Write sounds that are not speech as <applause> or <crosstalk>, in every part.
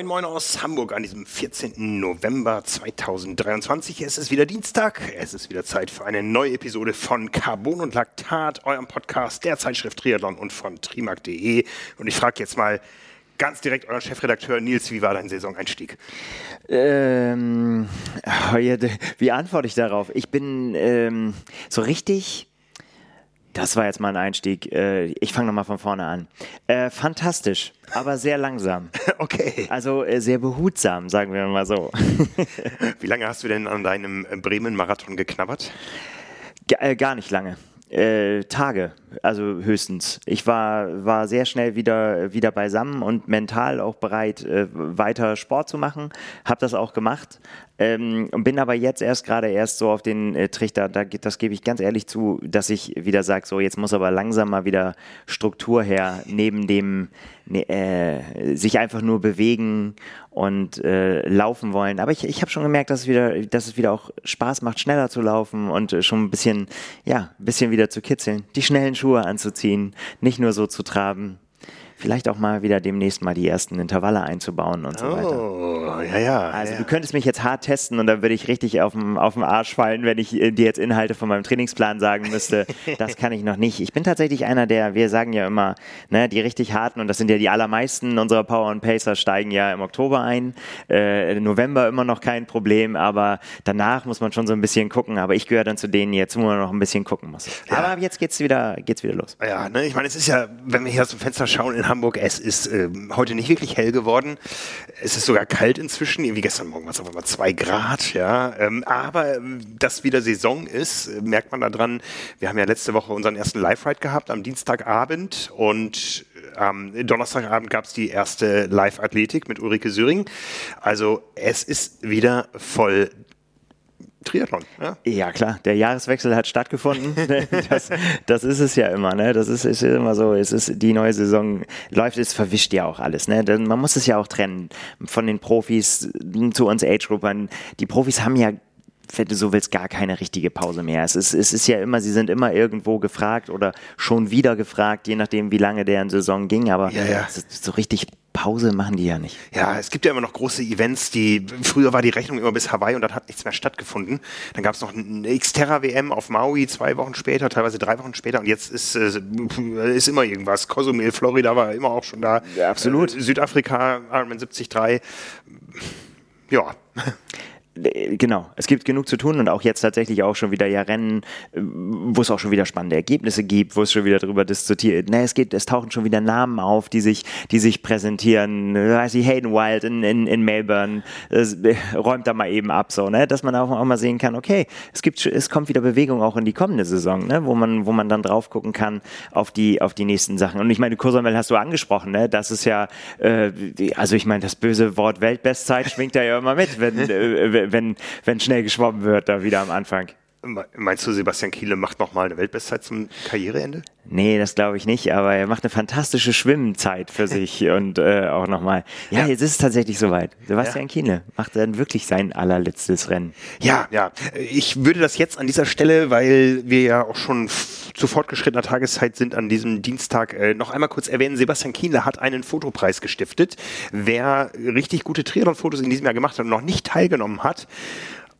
Moin Moin aus Hamburg an diesem 14. November 2023. Es ist wieder Dienstag. Es ist wieder Zeit für eine neue Episode von Carbon und Laktat, eurem Podcast der Zeitschrift Triathlon und von trimark.de. Und ich frage jetzt mal ganz direkt euren Chefredakteur Nils, wie war dein Saisoneinstieg? Ähm, wie antworte ich darauf? Ich bin ähm, so richtig das war jetzt mal ein Einstieg. Äh, ich fange nochmal von vorne an. Äh, fantastisch, aber sehr langsam. <laughs> Okay. Also äh, sehr behutsam, sagen wir mal so. <laughs> Wie lange hast du denn an deinem Bremen-Marathon geknabbert? gar nicht lange. Äh, Tage, also höchstens. Ich war, war sehr schnell wieder, wieder beisammen und mental auch bereit, äh, weiter Sport zu machen. Habe das auch gemacht. Ähm, bin aber jetzt erst gerade erst so auf den äh, Trichter, da, das gebe ich ganz ehrlich zu, dass ich wieder sage, so jetzt muss aber langsam mal wieder Struktur her, neben dem äh, sich einfach nur bewegen und äh, laufen wollen. Aber ich, ich habe schon gemerkt, dass es, wieder, dass es wieder auch Spaß macht, schneller zu laufen und äh, schon ein bisschen, ja, ein bisschen wieder zu kitzeln, die schnellen Schuhe anzuziehen, nicht nur so zu traben vielleicht auch mal wieder demnächst mal die ersten Intervalle einzubauen und so oh, weiter. Ja, ja. Also ja. du könntest mich jetzt hart testen und dann würde ich richtig auf dem, auf dem Arsch fallen, wenn ich dir jetzt Inhalte von meinem Trainingsplan sagen müsste. <laughs> das kann ich noch nicht. Ich bin tatsächlich einer der, wir sagen ja immer, ne, die richtig harten, und das sind ja die allermeisten unserer Power und Pacer steigen ja im Oktober ein. Äh, November immer noch kein Problem, aber danach muss man schon so ein bisschen gucken. Aber ich gehöre dann zu denen jetzt, wo man noch ein bisschen gucken muss. Ja. Aber jetzt geht's wieder, geht's wieder los. Ja, ne, ich meine, es ist ja, wenn wir hier aus dem Fenster schauen in Hamburg, es ist äh, heute nicht wirklich hell geworden. Es ist sogar kalt inzwischen. Irgendwie gestern Morgen war es auf einmal zwei Grad, ja. Ähm, aber ähm, dass wieder Saison ist, äh, merkt man daran. Wir haben ja letzte Woche unseren ersten Live-Ride gehabt am Dienstagabend und am Donnerstagabend gab es die erste Live-Athletik mit Ulrike Söring. Also es ist wieder voll Triathlon. Ja? ja, klar, der Jahreswechsel hat stattgefunden. <laughs> <laughs> das, das ist es ja immer, ne? Das ist, ist immer so. Es ist die neue Saison läuft, es verwischt ja auch alles, ne? Man muss es ja auch trennen von den Profis zu uns Age-Gruppern. Die Profis haben ja wenn du so willst, gar keine richtige Pause mehr. Es ist, es ist ja immer, sie sind immer irgendwo gefragt oder schon wieder gefragt, je nachdem, wie lange deren Saison ging. Aber ja, ja. so richtig Pause machen die ja nicht. Ja, es gibt ja immer noch große Events, die früher war die Rechnung immer bis Hawaii und dann hat nichts mehr stattgefunden. Dann gab es noch eine Xterra WM auf Maui zwei Wochen später, teilweise drei Wochen später und jetzt ist, äh, ist immer irgendwas. Cozumel, Florida war immer auch schon da. Ja, absolut. Äh, Südafrika, Ironman 73. Ja. Äh, genau, es gibt genug zu tun und auch jetzt tatsächlich auch schon wieder ja Rennen, äh, wo es auch schon wieder spannende Ergebnisse gibt, wo es schon wieder darüber diskutiert. Ne, es gibt, es tauchen schon wieder Namen auf, die sich, die sich präsentieren. Weiß ich, Hayden Wild in, in, in Melbourne es, äh, räumt da mal eben ab, so, ne, dass man auch, auch mal sehen kann, okay, es gibt, es kommt wieder Bewegung auch in die kommende Saison, ne, wo man, wo man dann drauf gucken kann auf die, auf die nächsten Sachen. Und ich meine, Kursambel hast du angesprochen, ne, das ist ja, äh, also ich meine, das böse Wort Weltbestzeit schwingt da ja immer mit, wenn, äh, wenn, wenn schnell geschwommen wird, da wieder am Anfang. Meinst du, Sebastian Kiele macht nochmal eine Weltbestzeit zum Karriereende? Nee, das glaube ich nicht, aber er macht eine fantastische Schwimmzeit für <laughs> sich und äh, auch nochmal. Ja, ja, jetzt ist es tatsächlich soweit. Sebastian ja. Kiele macht dann wirklich sein allerletztes Rennen. Ja, ja. Ich würde das jetzt an dieser Stelle, weil wir ja auch schon zu fortgeschrittener Tageszeit sind an diesem Dienstag, äh, noch einmal kurz erwähnen. Sebastian Kiele hat einen Fotopreis gestiftet. Wer richtig gute Triathlon-Fotos in diesem Jahr gemacht hat und noch nicht teilgenommen hat,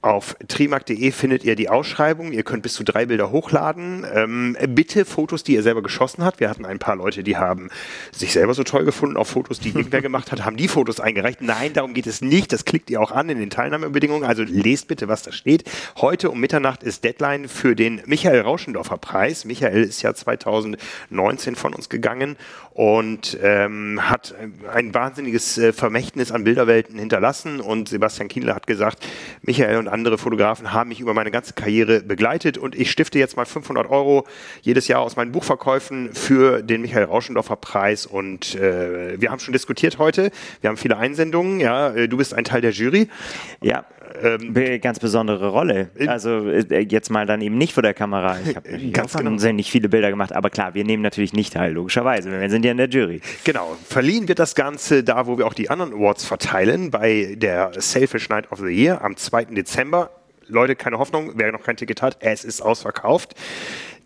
auf trimark.de findet ihr die Ausschreibung. Ihr könnt bis zu drei Bilder hochladen. Ähm, bitte Fotos, die ihr selber geschossen habt. Wir hatten ein paar Leute, die haben sich selber so toll gefunden auf Fotos, die <laughs> irgendwer gemacht hat, haben die Fotos eingereicht. Nein, darum geht es nicht. Das klickt ihr auch an in den Teilnahmebedingungen. Also lest bitte, was da steht. Heute um Mitternacht ist Deadline für den Michael Rauschendorfer Preis. Michael ist ja 2019 von uns gegangen und ähm, hat ein wahnsinniges äh, Vermächtnis an Bilderwelten hinterlassen. Und Sebastian Kienle hat gesagt, Michael und andere Fotografen haben mich über meine ganze Karriere begleitet und ich stifte jetzt mal 500 Euro jedes Jahr aus meinen Buchverkäufen für den Michael Rauschendorfer Preis und äh, wir haben schon diskutiert heute, wir haben viele Einsendungen, ja, äh, du bist ein Teil der Jury. Ja, ähm, ganz besondere Rolle. Also äh, jetzt mal dann eben nicht vor der Kamera. Ich habe ganz genau. nicht viele Bilder gemacht, aber klar, wir nehmen natürlich nicht teil, logischerweise. Wir sind ja in der Jury. Genau. Verliehen wird das Ganze da, wo wir auch die anderen Awards verteilen, bei der Selfish Night of the Year am 2. Dezember Leute, keine Hoffnung, wer noch kein Ticket hat, es ist ausverkauft.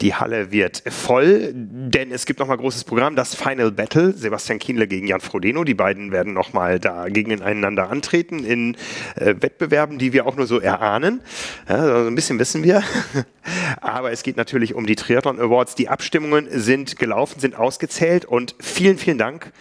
Die Halle wird voll, denn es gibt nochmal großes Programm, das Final Battle, Sebastian Kienle gegen Jan Frodeno. Die beiden werden nochmal da gegeneinander antreten in äh, Wettbewerben, die wir auch nur so erahnen. Ja, so ein bisschen wissen wir. <laughs> Aber es geht natürlich um die Triathlon Awards. Die Abstimmungen sind gelaufen, sind ausgezählt und vielen, vielen Dank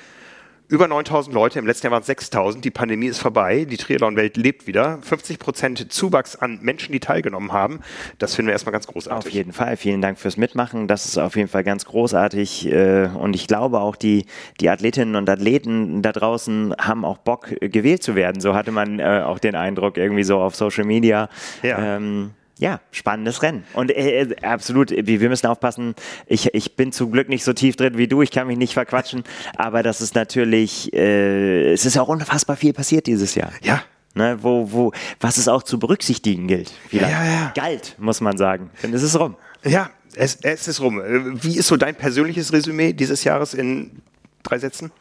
über 9000 Leute, im letzten Jahr waren es 6000. Die Pandemie ist vorbei, die Triathlon-Welt lebt wieder. 50 Prozent Zuwachs an Menschen, die teilgenommen haben. Das finden wir erstmal ganz großartig. Auf jeden Fall. Vielen Dank fürs Mitmachen. Das ist auf jeden Fall ganz großartig. Äh, und ich glaube auch, die, die Athletinnen und Athleten da draußen haben auch Bock, gewählt zu werden. So hatte man äh, auch den Eindruck irgendwie so auf Social Media. Ja. Ähm, ja, spannendes Rennen. Und äh, äh absolut, wir müssen aufpassen. Ich, ich bin zum Glück nicht so tief drin wie du, ich kann mich nicht verquatschen. Aber das ist natürlich, äh, es ist auch unfassbar viel passiert dieses Jahr. Ja. Ne, wo, wo, was es auch zu berücksichtigen gilt. Ja, ja, ja. Galt, muss man sagen. Denn es ist rum. Ja, es, es ist rum. Wie ist so dein persönliches Resümee dieses Jahres in drei Sätzen?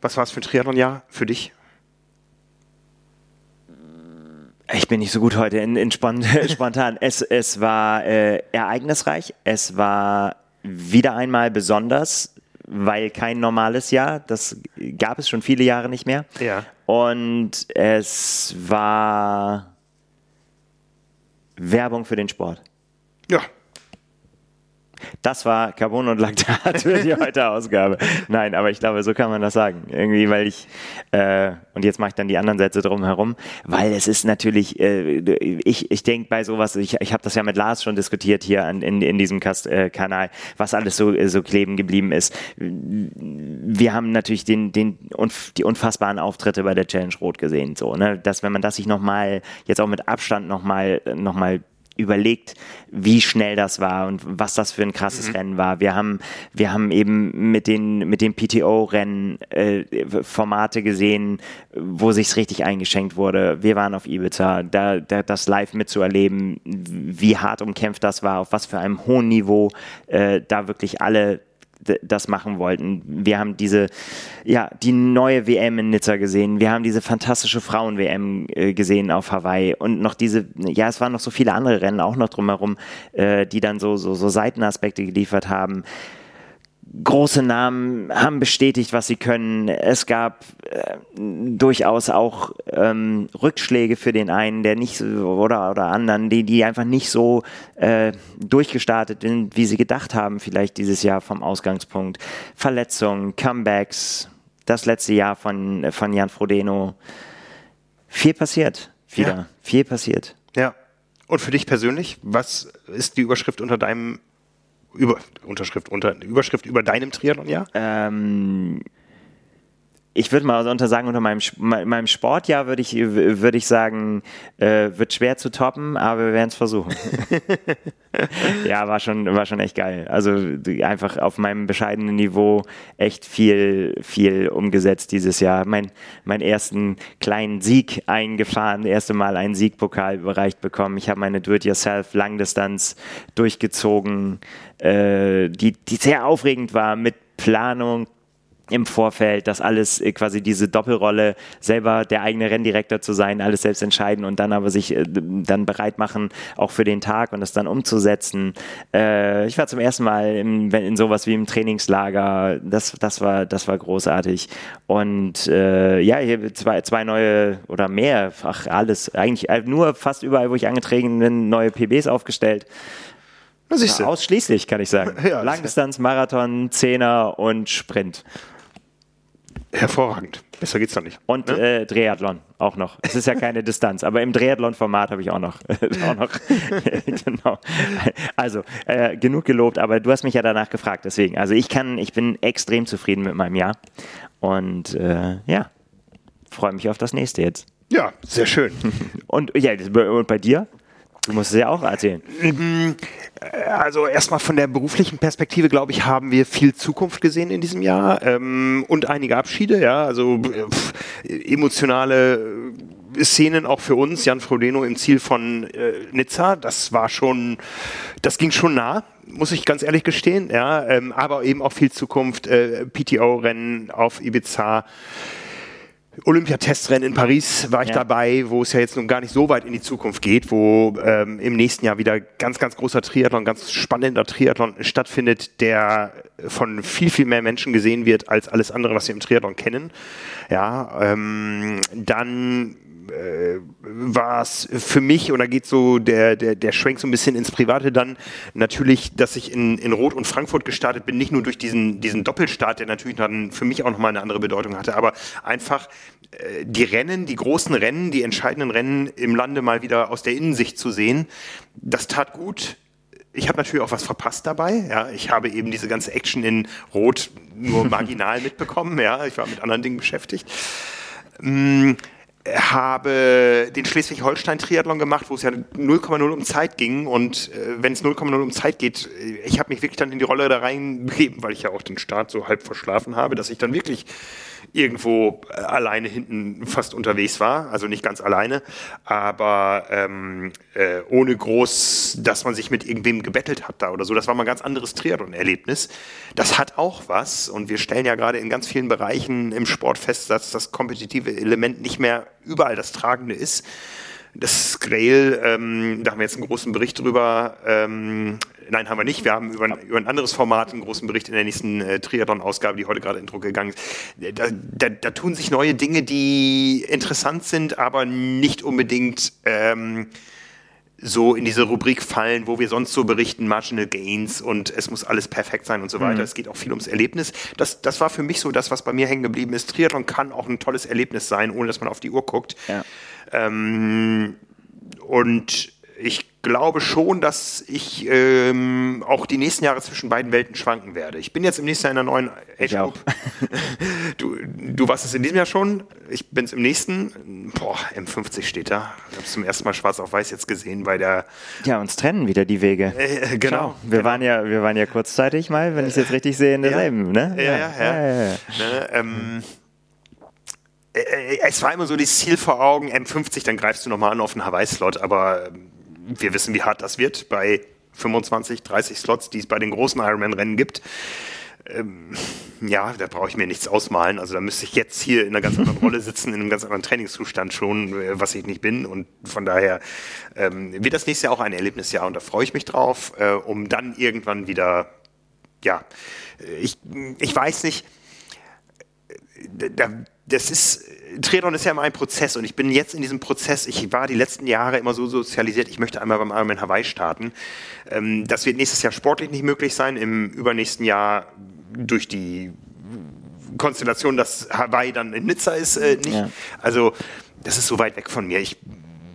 Was war es für ein Triathlon-Jahr für dich? Ich bin nicht so gut heute in, in <laughs> spontan. es, es war äh, ereignisreich. Es war wieder einmal besonders, weil kein normales Jahr. Das gab es schon viele Jahre nicht mehr. Ja. Und es war Werbung für den Sport. Ja, das war Carbon und Laktat für die heute Ausgabe. Nein, aber ich glaube, so kann man das sagen. Irgendwie, weil ich, äh, und jetzt mache ich dann die anderen Sätze drumherum, weil es ist natürlich, äh, ich, ich denke bei sowas, ich, ich habe das ja mit Lars schon diskutiert hier an, in, in diesem Kast, äh, Kanal, was alles so, so kleben geblieben ist. Wir haben natürlich den, den, die unfassbaren Auftritte bei der Challenge Rot gesehen, so, ne? dass wenn man das sich nochmal, jetzt auch mit Abstand nochmal noch überlegt, wie schnell das war und was das für ein krasses mhm. Rennen war. Wir haben, wir haben eben mit den, mit den PTO-Rennen äh, Formate gesehen, wo sich's richtig eingeschenkt wurde. Wir waren auf Ibiza, da, da das live mitzuerleben, wie hart umkämpft das war, auf was für einem hohen Niveau äh, da wirklich alle das machen wollten. Wir haben diese, ja, die neue WM in Nizza gesehen. Wir haben diese fantastische Frauen-WM äh, gesehen auf Hawaii und noch diese, ja, es waren noch so viele andere Rennen auch noch drumherum, äh, die dann so, so, so Seitenaspekte geliefert haben große Namen haben bestätigt, was sie können. Es gab äh, durchaus auch ähm, Rückschläge für den einen, der nicht oder oder anderen, die die einfach nicht so äh, durchgestartet sind, wie sie gedacht haben, vielleicht dieses Jahr vom Ausgangspunkt. Verletzungen, Comebacks, das letzte Jahr von von Jan Frodeno. Viel passiert wieder, ja. viel passiert. Ja. Und für dich persönlich, was ist die Überschrift unter deinem über, Unterschrift unter Überschrift über deinem Triathlon-Jahr? Ähm, ich würde mal unter sagen, unter meinem, meinem Sportjahr würde ich, würde ich sagen, äh, wird schwer zu toppen, aber wir werden es versuchen. <laughs> ja, war schon, war schon echt geil. Also einfach auf meinem bescheidenen Niveau echt viel, viel umgesetzt dieses Jahr. Mein, meinen ersten kleinen Sieg eingefahren, das erste Mal einen Siegpokal überreicht bekommen. Ich habe meine Do-it-yourself Langdistanz durchgezogen, äh, die, die sehr aufregend war mit Planung, im Vorfeld, das alles äh, quasi diese Doppelrolle, selber der eigene Renndirektor zu sein, alles selbst entscheiden und dann aber sich äh, dann bereit machen, auch für den Tag und das dann umzusetzen. Äh, ich war zum ersten Mal in, in sowas wie im Trainingslager. Das, das, war, das war großartig. Und äh, ja, hier zwei, zwei neue oder mehr, ach alles, eigentlich nur fast überall, wo ich angetreten bin, neue PBs aufgestellt. Ausschließlich, kann ich sagen. <laughs> Ja, Langdistanz, Marathon, Zehner und Sprint. Hervorragend. Besser geht's doch nicht. Und ne? äh, Triathlon auch noch. Es ist ja keine <laughs> Distanz, aber im Triathlon-Format habe ich auch noch. <laughs> auch noch <laughs> genau. Also, äh, genug gelobt, aber du hast mich ja danach gefragt, deswegen. Also ich kann, ich bin extrem zufrieden mit meinem Jahr. Und äh, ja, freue mich auf das nächste jetzt. Ja, sehr schön. und ja, und bei dir? Du musst es ja auch erzählen. Mhm. Also erstmal von der beruflichen Perspektive, glaube ich, haben wir viel Zukunft gesehen in diesem Jahr ähm, und einige Abschiede, ja, also pff, emotionale Szenen auch für uns, Jan Frodeno im Ziel von äh, Nizza, das war schon, das ging schon nah, muss ich ganz ehrlich gestehen, ja, ähm, aber eben auch viel Zukunft, äh, PTO-Rennen auf Ibiza, Olympiatestrennen in Paris war ich ja. dabei, wo es ja jetzt nun gar nicht so weit in die Zukunft geht, wo ähm, im nächsten Jahr wieder ganz, ganz großer Triathlon, ganz spannender Triathlon stattfindet, der von viel, viel mehr Menschen gesehen wird als alles andere, was wir im Triathlon kennen. Ja, ähm, dann äh, war es für mich, und da geht so der, der, der Schwenk so ein bisschen ins Private dann, natürlich, dass ich in, in Rot und Frankfurt gestartet bin, nicht nur durch diesen, diesen Doppelstart, der natürlich dann für mich auch nochmal eine andere Bedeutung hatte, aber einfach äh, die Rennen, die großen Rennen, die entscheidenden Rennen im Lande mal wieder aus der Innensicht zu sehen, das tat gut ich habe natürlich auch was verpasst dabei. Ja, ich habe eben diese ganze Action in Rot nur <laughs> marginal mitbekommen. Ja, ich war mit anderen Dingen beschäftigt. Mm, habe den Schleswig-Holstein-Triathlon gemacht, wo es ja 0,0 um Zeit ging. Und äh, wenn es 0,0 um Zeit geht, ich habe mich wirklich dann in die Rolle da reingegeben, weil ich ja auch den Start so halb verschlafen habe, dass ich dann wirklich irgendwo äh, alleine hinten fast unterwegs war. Also nicht ganz alleine, aber ähm, äh, ohne groß, dass man sich mit irgendwem gebettelt hat da oder so. Das war mal ein ganz anderes Triathlon-Erlebnis. Das hat auch was und wir stellen ja gerade in ganz vielen Bereichen im Sport fest, dass das kompetitive Element nicht mehr überall das Tragende ist. Das Grail, ähm, da haben wir jetzt einen großen Bericht drüber. Ähm, nein, haben wir nicht. Wir haben über ein, über ein anderes Format einen großen Bericht in der nächsten äh, Triathlon-Ausgabe, die heute gerade in Druck gegangen ist. Da, da, da, tun sich neue Dinge, die interessant sind, aber nicht unbedingt ähm, so in diese Rubrik fallen, wo wir sonst so berichten, Marginal Gains und es muss alles perfekt sein und so weiter. Mhm. Es geht auch viel ums Erlebnis. Das, das war für mich so das, was bei mir hängen geblieben ist. Triathlon kann auch ein tolles Erlebnis sein, ohne dass man auf die Uhr guckt. Ja. Ähm, und ich glaube schon, dass ich ähm, auch die nächsten Jahre zwischen beiden Welten schwanken werde. Ich bin jetzt im nächsten Jahr in einer neuen Age Group. <laughs> du, du warst es in diesem Jahr schon. Ich bin es im nächsten. Boah, M50 steht da. Ich habe es zum ersten Mal schwarz auf weiß jetzt gesehen bei der. Ja, uns trennen wieder die Wege. Äh, genau. Schau, wir, genau. Waren ja, wir waren ja kurzzeitig mal, wenn ich es jetzt richtig sehe, in derselben, ja. ne? Ja, ja, ja. ja. ja, ja. Ne, ähm, äh, äh, es war immer so das Ziel vor Augen, M50, dann greifst du nochmal an auf einen Hawaii-Slot, aber ähm, wir wissen, wie hart das wird bei 25, 30 Slots, die es bei den großen Ironman-Rennen gibt. Ähm, ja, da brauche ich mir nichts ausmalen. Also da müsste ich jetzt hier in einer ganz anderen <laughs> Rolle sitzen, in einem ganz anderen Trainingszustand schon, äh, was ich nicht bin. Und von daher ähm, wird das nächste Jahr auch ein Erlebnisjahr und da freue ich mich drauf, äh, um dann irgendwann wieder, ja, ich, ich weiß nicht, da, das ist, Triathlon ist ja immer ein Prozess und ich bin jetzt in diesem Prozess, ich war die letzten Jahre immer so sozialisiert, ich möchte einmal beim Ironman Hawaii starten. Ähm, das wird nächstes Jahr sportlich nicht möglich sein, im übernächsten Jahr durch die Konstellation, dass Hawaii dann in Nizza ist, äh, nicht. Ja. Also das ist so weit weg von mir. Ich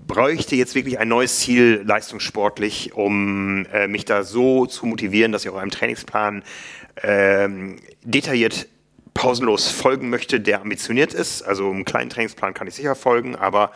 bräuchte jetzt wirklich ein neues Ziel leistungssportlich, um äh, mich da so zu motivieren, dass ich auch einem Trainingsplan ähm, detailliert pausenlos folgen möchte, der ambitioniert ist. Also einen kleinen Trainingsplan kann ich sicher folgen, aber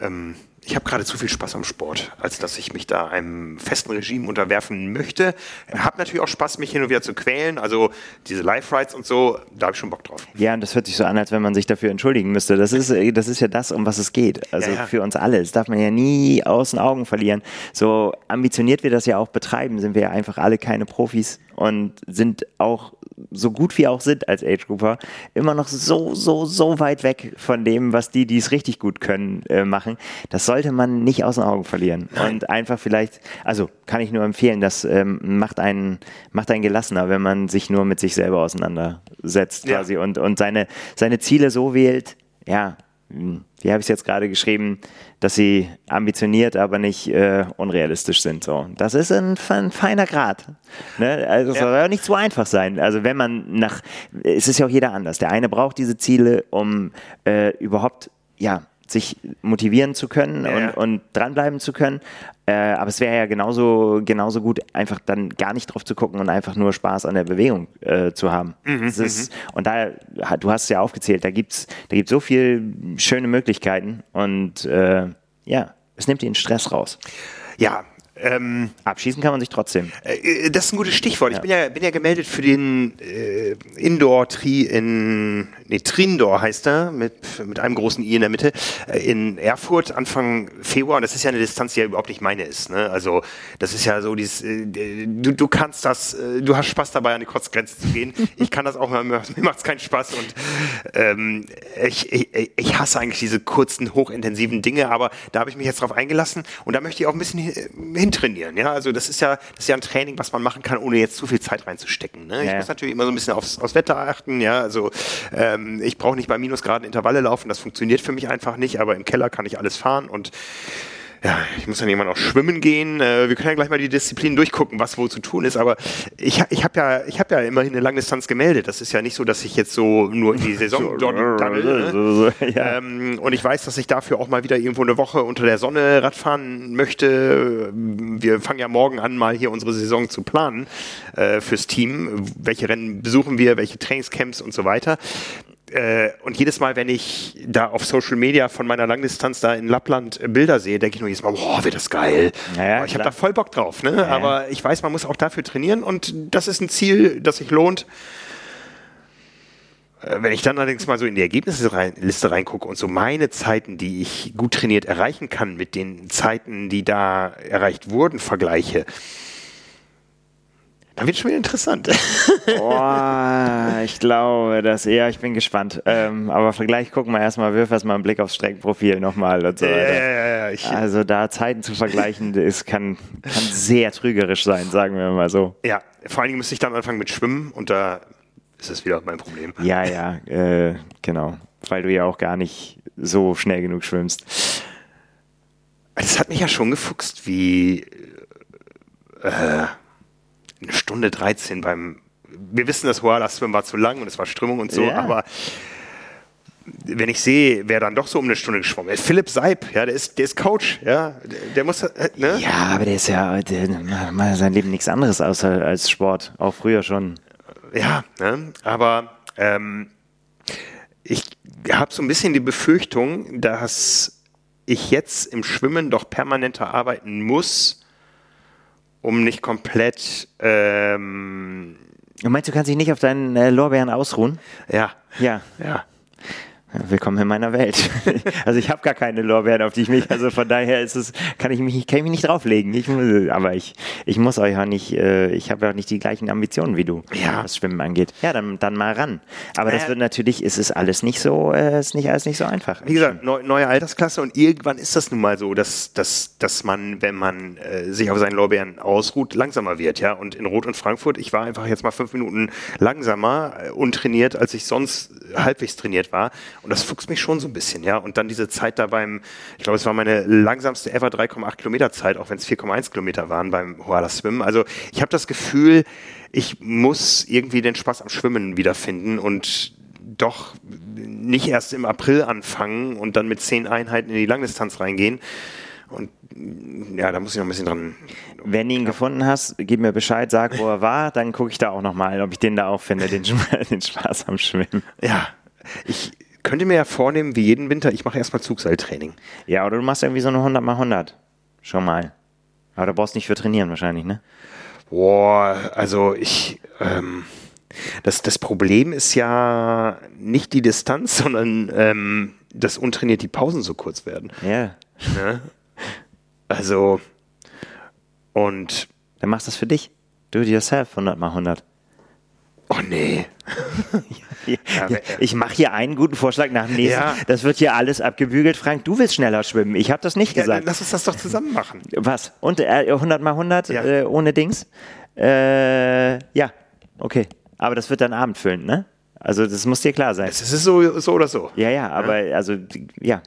ähm, ich habe gerade zu viel Spaß am Sport, als dass ich mich da einem festen Regime unterwerfen möchte. Habe natürlich auch Spaß, mich hin und wieder zu quälen. Also diese Live-Rides und so, da habe ich schon Bock drauf. Ja, und das hört sich so an, als wenn man sich dafür entschuldigen müsste. Das ist, das ist ja das, um was es geht. Also ja, ja. für uns alle. Das darf man ja nie aus den Augen verlieren. So ambitioniert wir das ja auch betreiben, sind wir ja einfach alle keine Profis und sind auch so gut wie auch sind als Age Grouper, immer noch so, so, so weit weg von dem, was die, die es richtig gut können, äh, machen. Das sollte man nicht aus den Augen verlieren. Und einfach vielleicht, also kann ich nur empfehlen, das ähm, macht einen, macht einen gelassener, wenn man sich nur mit sich selber auseinandersetzt quasi ja. und, und seine, seine Ziele so wählt, ja, wie habe ich es jetzt gerade geschrieben, dass sie ambitioniert, aber nicht äh, unrealistisch sind. So, das ist ein, ein feiner Grad. Ne? Also es ja. soll ja nicht zu einfach sein. Also wenn man nach, es ist ja auch jeder anders. Der eine braucht diese Ziele, um äh, überhaupt ja sich motivieren zu können ja. und, und, dranbleiben zu können. Äh, aber es wäre ja genauso, genauso gut, einfach dann gar nicht drauf zu gucken und einfach nur Spaß an der Bewegung äh, zu haben. Mhm, ist, mhm. und da, du hast es ja aufgezählt, da gibt es da gibt's so viele schöne Möglichkeiten und äh, ja, es nimmt den Stress raus. Ja, Ähm, Abschießen kann man sich trotzdem. Äh, das ist ein gutes Stichwort. Ja. Ich bin ja, bin ja gemeldet für den äh, Indoor-Tri in, nee, Trindor heißt er, mit, mit einem großen I in der Mitte, äh, in Erfurt Anfang Februar. Und das ist ja eine Distanz, die ja überhaupt nicht meine ist. Ne? Also, das ist ja so dieses, äh, du, du kannst das, äh, du hast Spaß dabei, an die Kurzgrenze zu gehen. <laughs> Ich kann das auch, mir, mir macht es keinen Spaß. Und ähm, ich, ich, ich hasse eigentlich diese kurzen, hochintensiven Dinge, aber da habe ich mich jetzt drauf eingelassen. Und da möchte ich auch ein bisschen hintrainieren. Ja, also das ist ja, das ist ja ein Training, was man machen kann, ohne jetzt zu viel Zeit reinzustecken. Ne? Ich ja. muss natürlich immer so ein bisschen aufs, aufs Wetter achten. Ja, also ähm, ich brauche nicht bei Minusgraden Intervalle laufen. Das funktioniert für mich einfach nicht. Aber im Keller kann ich alles fahren und ja, ich muss dann irgendwann auch schwimmen gehen. Äh, wir können ja gleich mal die Disziplinen durchgucken, was wo zu tun ist. Aber ich, ich habe ja, ich habe ja immerhin eine Langdistanz gemeldet. Das ist ja nicht so, dass ich jetzt so nur in die <laughs> Saison tunnel. Ne? <laughs> ja. ähm, und ich weiß, dass ich dafür auch mal wieder irgendwo eine Woche unter der Sonne Radfahren möchte. Wir fangen ja morgen an, mal hier unsere Saison zu planen äh, fürs Team. Welche Rennen besuchen wir, welche Trainingscamps und so weiter äh, und jedes Mal, wenn ich da auf Social Media von meiner Langdistanz da in Lappland äh, Bilder sehe, denke ich nur jedes Mal, boah, wird das geil. Ja, ich habe da voll Bock drauf. Ne? Ja. Aber ich weiß, man muss auch dafür trainieren und das ist ein Ziel, das sich lohnt. Äh, wenn ich dann allerdings mal so in die Ergebnisliste reingucke und so meine Zeiten, die ich gut trainiert erreichen kann, mit den Zeiten, die da erreicht wurden, vergleiche, dann wird schon wieder interessant. <laughs> Boah, ich glaube, dass ja, ich bin gespannt. Ähm, aber Vergleich gucken wir erstmal, wirf erstmal einen Blick aufs Streckenprofil nochmal und so weiter. Ja, ja, ja, also da Zeiten zu vergleichen, <laughs> ist, kann, kann sehr trügerisch sein, sagen wir mal so. Ja, vor allen Dingen müsste ich dann anfangen mit Schwimmen und da ist es wieder mein Problem. Ja, ja, äh, genau. Weil du ja auch gar nicht so schnell genug schwimmst. Das hat mich ja schon gefuchst, wie äh, eine Stunde 13 beim. Wir wissen, das Huala Swim war zu lang und es war Strömung und so, ja. aber wenn ich sehe, wer dann doch so um eine Stunde geschwommen ist, Philipp Seib, ja, der ist, der ist Coach, ja, der, der muss, äh, ne? Ja, aber der ist ja, der macht sein Leben nichts anderes außer als Sport, auch früher schon. Ja, ne? aber ähm, ich habe so ein bisschen die Befürchtung, dass ich jetzt im Schwimmen doch permanenter arbeiten muss, um nicht komplett. Ähm, du meinst, du kannst dich nicht auf deinen äh, Lorbeeren ausruhen? Ja. Ja. Ja. Willkommen in meiner Welt. <laughs> also ich habe gar keine Lorbeeren, auf die ich mich, also von daher ist es, kann ich mich, kann ich mich nicht drauflegen. Ich, aber ich, ich muss euch ja nicht, äh, ich habe ja nicht die gleichen Ambitionen wie du, ja. was Schwimmen angeht. Ja, dann, dann mal ran. Aber naja. das wird natürlich, ist es alles nicht so, äh, ist nicht alles nicht so einfach. Wie gesagt, neu, neue Altersklasse und irgendwann ist das nun mal so, dass, dass, dass man, wenn man äh, sich auf seinen Lorbeeren ausruht, langsamer wird, ja. Und in Rot und Frankfurt, ich war einfach jetzt mal fünf Minuten langsamer, äh, untrainiert, als ich sonst halbwegs trainiert war. Und das fuchst mich schon so ein bisschen, ja. Und dann diese Zeit da beim, ich glaube, es war meine langsamste ever 3,8 Kilometer Zeit, auch wenn es 4,1 Kilometer waren beim Huala Swim. Also ich habe das Gefühl, ich muss irgendwie den Spaß am Schwimmen wiederfinden und doch nicht erst im April anfangen und dann mit zehn Einheiten in die Langdistanz reingehen. Und ja, da muss ich noch ein bisschen dran. Wenn du ihn gefunden hast, gib mir Bescheid, sag, wo er war, dann gucke ich da auch nochmal, ob ich den da auch finde, den, <laughs> den Spaß am Schwimmen. Ja, ich könnte mir ja vornehmen, wie jeden Winter, ich mache erstmal Zugseiltraining. Ja, oder du machst irgendwie so eine 100 mal 100. Schon mal. Aber da brauchst du nicht für trainieren wahrscheinlich, ne? Boah, also ich, ähm, das, das Problem ist ja nicht die Distanz, <laughs> sondern ähm, dass untrainiert die Pausen so kurz werden. Ja. Ne? Also, und. Dann machst du das für dich. Do it yourself, 100 mal 100. Oh nee. Ich mache hier einen guten Vorschlag nach dem nächsten. Ja. Das wird hier alles abgebügelt. Frank, du willst schneller schwimmen. Ich habe das nicht gesagt. Ja, lass uns das doch zusammen machen. Was? Und äh, 100 mal 100 ja. äh, ohne Dings? Äh, ja, okay. Aber das wird dann abendfüllend, ne? Also das muss dir klar sein. Es ist so, so oder so. Ja, ja, aber also ja.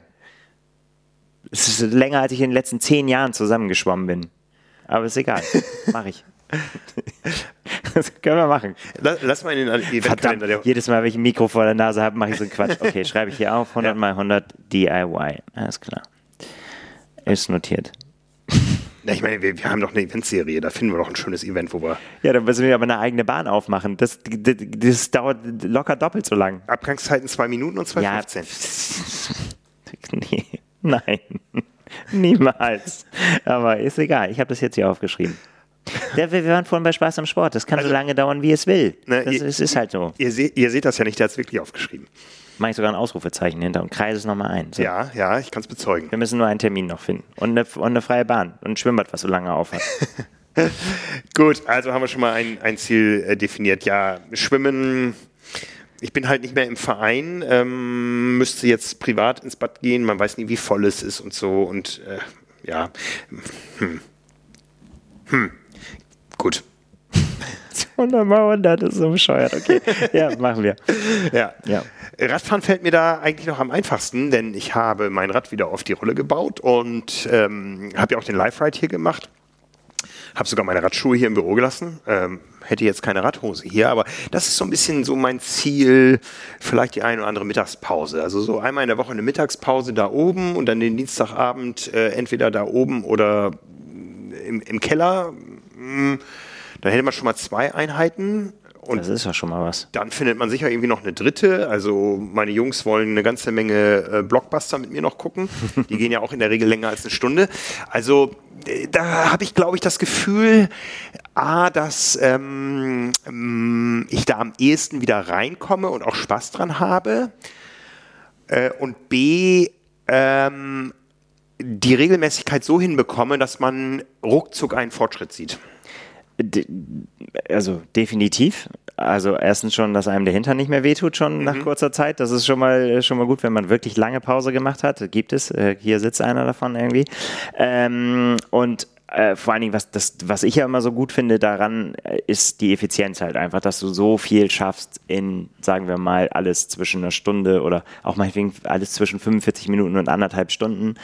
Es ist länger, als ich in den letzten zehn Jahren zusammengeschwommen bin. Aber ist egal. <laughs> Mach ich. Das können wir machen. Lass, lass mal in den Eventkalender. Jedes Mal, wenn ich ein Mikro vor der Nase habe, mache ich so einen Quatsch. Okay, <laughs> schreibe ich hier auf. 100 ja. mal 100 DIY. Alles klar. Ist notiert. <laughs> Ja, ich meine, wir, wir, haben doch eine Eventserie, da finden wir doch ein schönes Event, wo wir. Ja, dann müssen wir aber eine eigene Bahn aufmachen. Das, das, das dauert locker doppelt so lang. Abgangszeiten zwei Minuten und 2,15. Ja. <laughs> nee, nein. Niemals. Aber ist egal. Ich habe das jetzt hier aufgeschrieben. Der, wir waren vorhin bei Spaß am Sport. Das kann Also- so lange dauern, wie es will. Ne, das ihr- ist, ist halt so. Ihr, se ihr seht das ja nicht, der hat es wirklich aufgeschrieben. Mache ich sogar ein Ausrufezeichen hinter und kreise es nochmal ein. So. Ja, ja, ich kann es bezeugen. Wir müssen nur einen Termin noch finden. Und eine, und eine freie Bahn. Und ein Schwimmbad, was so lange auf hat. <laughs> Gut, also haben wir schon mal ein, ein Ziel äh, definiert. Ja, Schwimmen. Ich bin halt nicht mehr im Verein, ähm, müsste jetzt privat ins Bad gehen. Man weiß nie, wie voll es ist und so. Und äh, ja, hm. Hm. Gut. 100 mal 100, das ist so bescheuert. Okay, ja, <laughs> machen wir. Ja. Ja. Radfahren fällt mir da eigentlich noch am einfachsten, denn ich habe mein Rad wieder auf die Rolle gebaut und ähm, habe ja auch den Live-Ride hier gemacht. Habe sogar meine Radschuhe hier im Büro gelassen. Ähm, hätte jetzt keine Radhose hier, aber das ist so ein bisschen so mein Ziel. Vielleicht die eine oder andere Mittagspause. Also so einmal in der Woche eine Mittagspause da oben und dann den Dienstagabend äh, entweder da oben oder im, im Keller. Mm, Dann hätte man schon mal zwei Einheiten. Und Das ist doch schon mal was. dann findet man sicher irgendwie noch eine dritte. Also meine Jungs wollen eine ganze Menge äh, Blockbuster mit mir noch gucken. Die gehen ja auch in der Regel länger als eine Stunde. Also äh, da habe ich, glaube ich, das Gefühl, A, dass ähm, ähm, ich da am ehesten wieder reinkomme und auch Spaß dran habe. Äh, und B, ähm, die Regelmäßigkeit so hinbekomme, dass man ruckzuck einen Fortschritt sieht. De also definitiv. Also erstens schon, dass einem der Hintern nicht mehr wehtut schon nach kurzer Zeit. Das ist schon mal schon mal gut, wenn man wirklich lange Pause gemacht hat. Gibt es. Äh, hier sitzt einer davon irgendwie. Ähm, und äh, vor allen Dingen, was, das, was ich ja immer so gut finde daran, äh, ist die Effizienz halt einfach, dass du so viel schaffst in, sagen wir mal, alles zwischen einer Stunde oder auch meinetwegen alles zwischen 45 Minuten und anderthalb Stunden.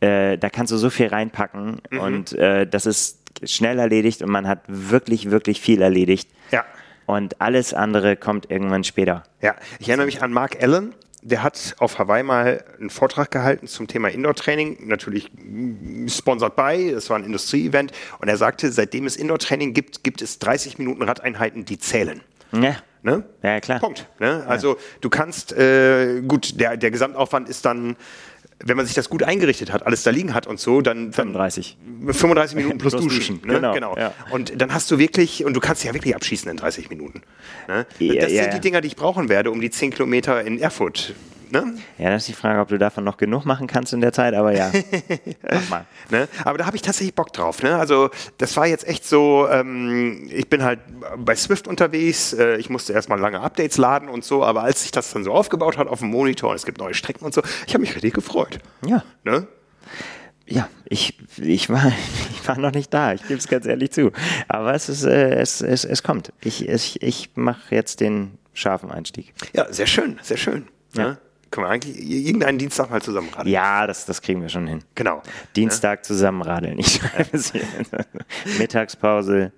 Äh, da kannst du so viel reinpacken und äh, das ist schnell erledigt und man hat wirklich, wirklich viel erledigt. Ja. Und alles andere kommt irgendwann später. Ja, ich erinnere mich an Mark Allen. Der hat auf Hawaii mal einen Vortrag gehalten zum Thema Indoor-Training, natürlich sponsored by, das war ein Industrie-Event. Und er sagte, seitdem es Indoor-Training gibt, gibt es 30 Minuten Radeinheiten, die zählen. Ja, Ne? ja klar. Punkt. Ne? Also du kannst, äh, gut, der, der Gesamtaufwand ist dann, wenn man sich das gut eingerichtet hat, alles da liegen hat und so, dann, dann 35. 35 Minuten plus, Plus Duschen. Duschen, ne? genau, ja. Und dann hast du wirklich, und du kannst ja wirklich abschießen in 30 Minuten. Ne? Ja, das ja, sind die Dinger, die ich brauchen werde, um die 10 Kilometer in Erfurt. Ne? Ja, das ist die Frage, ob du davon noch genug machen kannst in der Zeit, aber ja. <laughs> Mach mal. Ne? Aber da habe ich tatsächlich Bock drauf. Ne? Also das war jetzt echt so, ähm, ich bin halt bei Swift unterwegs, äh, ich musste erstmal lange Updates laden und so, aber als sich das dann so aufgebaut hat auf dem Monitor, und es gibt neue Strecken und so, ich habe mich richtig gefreut. Ja. Ne? Ja, ich, ich, war, <laughs> ich war noch nicht da, ich gebe es ganz ehrlich zu. Aber es, ist, äh, es, es, es kommt. Ich, ich, ich mache jetzt den scharfen Einstieg. Ja, sehr schön, sehr schön. Ja. Ne? Können wir eigentlich irgendeinen Dienstag mal zusammen radeln? Ja, das, das kriegen wir schon hin. Genau. Dienstag zusammen radeln. Ich <laughs> schreibe es hier. Mittagspause,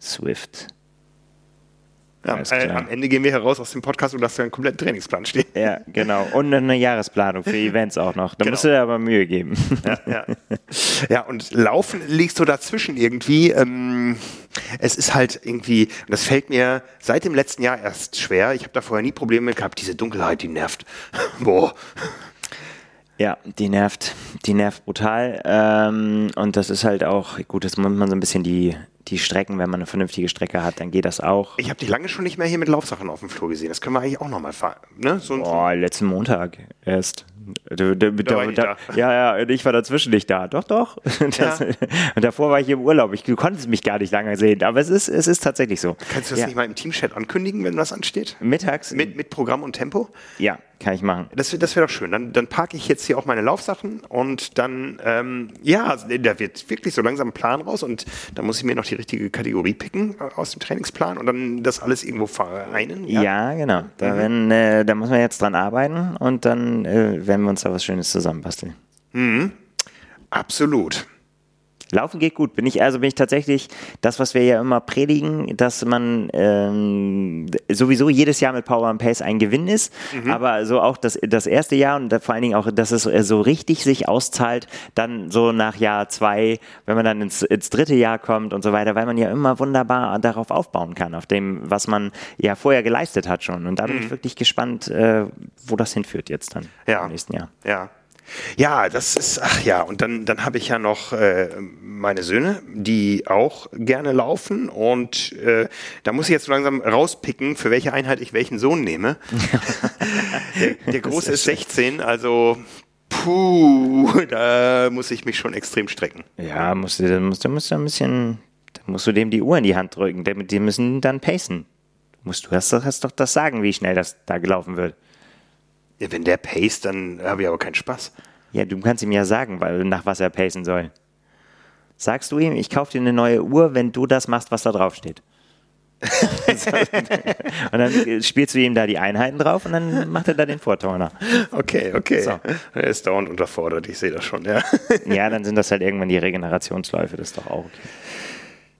Swift. Ja, äh, am Ende gehen wir heraus aus dem Podcast und lassen einen kompletten Trainingsplan stehen. Ja, genau. Und eine Jahresplanung für Events auch noch. Da Genau. musst du dir aber Mühe geben. Ja, ja. ja, und Laufen liegt so dazwischen irgendwie. Ähm, es ist halt irgendwie, das fällt mir seit dem letzten Jahr erst schwer. Ich habe da vorher nie Probleme mit gehabt. Diese Dunkelheit, die nervt. <laughs> Boah. Ja, die nervt, die nervt brutal. Ähm, und das ist halt auch, gut, das muss man so ein bisschen die, die Strecken, wenn man eine vernünftige Strecke hat, dann geht das auch. Ich habe dich lange schon nicht mehr hier mit Laufsachen auf dem Flur gesehen. Das können wir eigentlich auch nochmal fahren. Ne? So Boah, letzten Montag erst. Da, da, da, da, ja, ja, ich war dazwischen nicht da. Doch, doch. <laughs> Das, Und davor war ich im Urlaub. Ich, du konntest mich gar nicht lange sehen, aber es ist, es ist tatsächlich so. Kannst du das ja. nicht mal im Teamchat ankündigen, wenn das ansteht? Mittags? Mit, mit Programm und Tempo? ja, kann ich machen. Das, das wäre doch schön. Dann, dann parke ich jetzt hier auch meine Laufsachen und dann, ähm, ja, da wird wirklich so langsam ein Plan raus und da muss ich mir noch die richtige Kategorie picken aus dem Trainingsplan und dann das alles irgendwo vereinen. Ja, genau. Da, werden, äh, da muss man jetzt dran arbeiten und dann äh, werden wir uns da was Schönes zusammenbasteln. Absolut. Laufen geht gut. Bin ich, also bin ich tatsächlich das, was wir ja immer predigen, dass man ähm, sowieso jedes Jahr mit Power and Pace ein Gewinn ist, aber so auch das, das erste Jahr und vor allen Dingen auch, dass es äh, so richtig sich auszahlt, dann so nach Jahr zwei, wenn man dann ins, ins dritte Jahr kommt und so weiter, weil man ja immer wunderbar darauf aufbauen kann, auf dem, was man ja vorher geleistet hat schon. Und da bin ich wirklich gespannt, äh, wo das hinführt jetzt dann Ja. im nächsten Jahr. Ja. Ja, das ist, ach ja, und dann, dann habe ich ja noch äh, meine Söhne, die auch gerne laufen und äh, da muss ich jetzt langsam rauspicken, für welche Einheit ich welchen Sohn nehme. <laughs> der, der Große ist 16, also puh, da muss ich mich schon extrem strecken. Ja, musst du, musst, du musst ein bisschen, da musst du dem die Uhr in die Hand drücken, die müssen dann pacen. Du, musst, du hast, doch, hast doch das sagen, wie schnell das da gelaufen wird. Wenn der pace, dann habe ich aber keinen Spaß. Ja, du kannst ihm ja sagen, weil, nach was er pacen soll. Sagst du ihm, ich kaufe dir eine neue Uhr, wenn du das machst, was da drauf steht. <laughs> und dann spielst du ihm da die Einheiten drauf und dann macht er da den Vorturner. Okay, okay. So. Er ist dauernd unterfordert, ich sehe das schon, ja. ja, dann sind das halt irgendwann die Regenerationsläufe, das ist doch auch okay.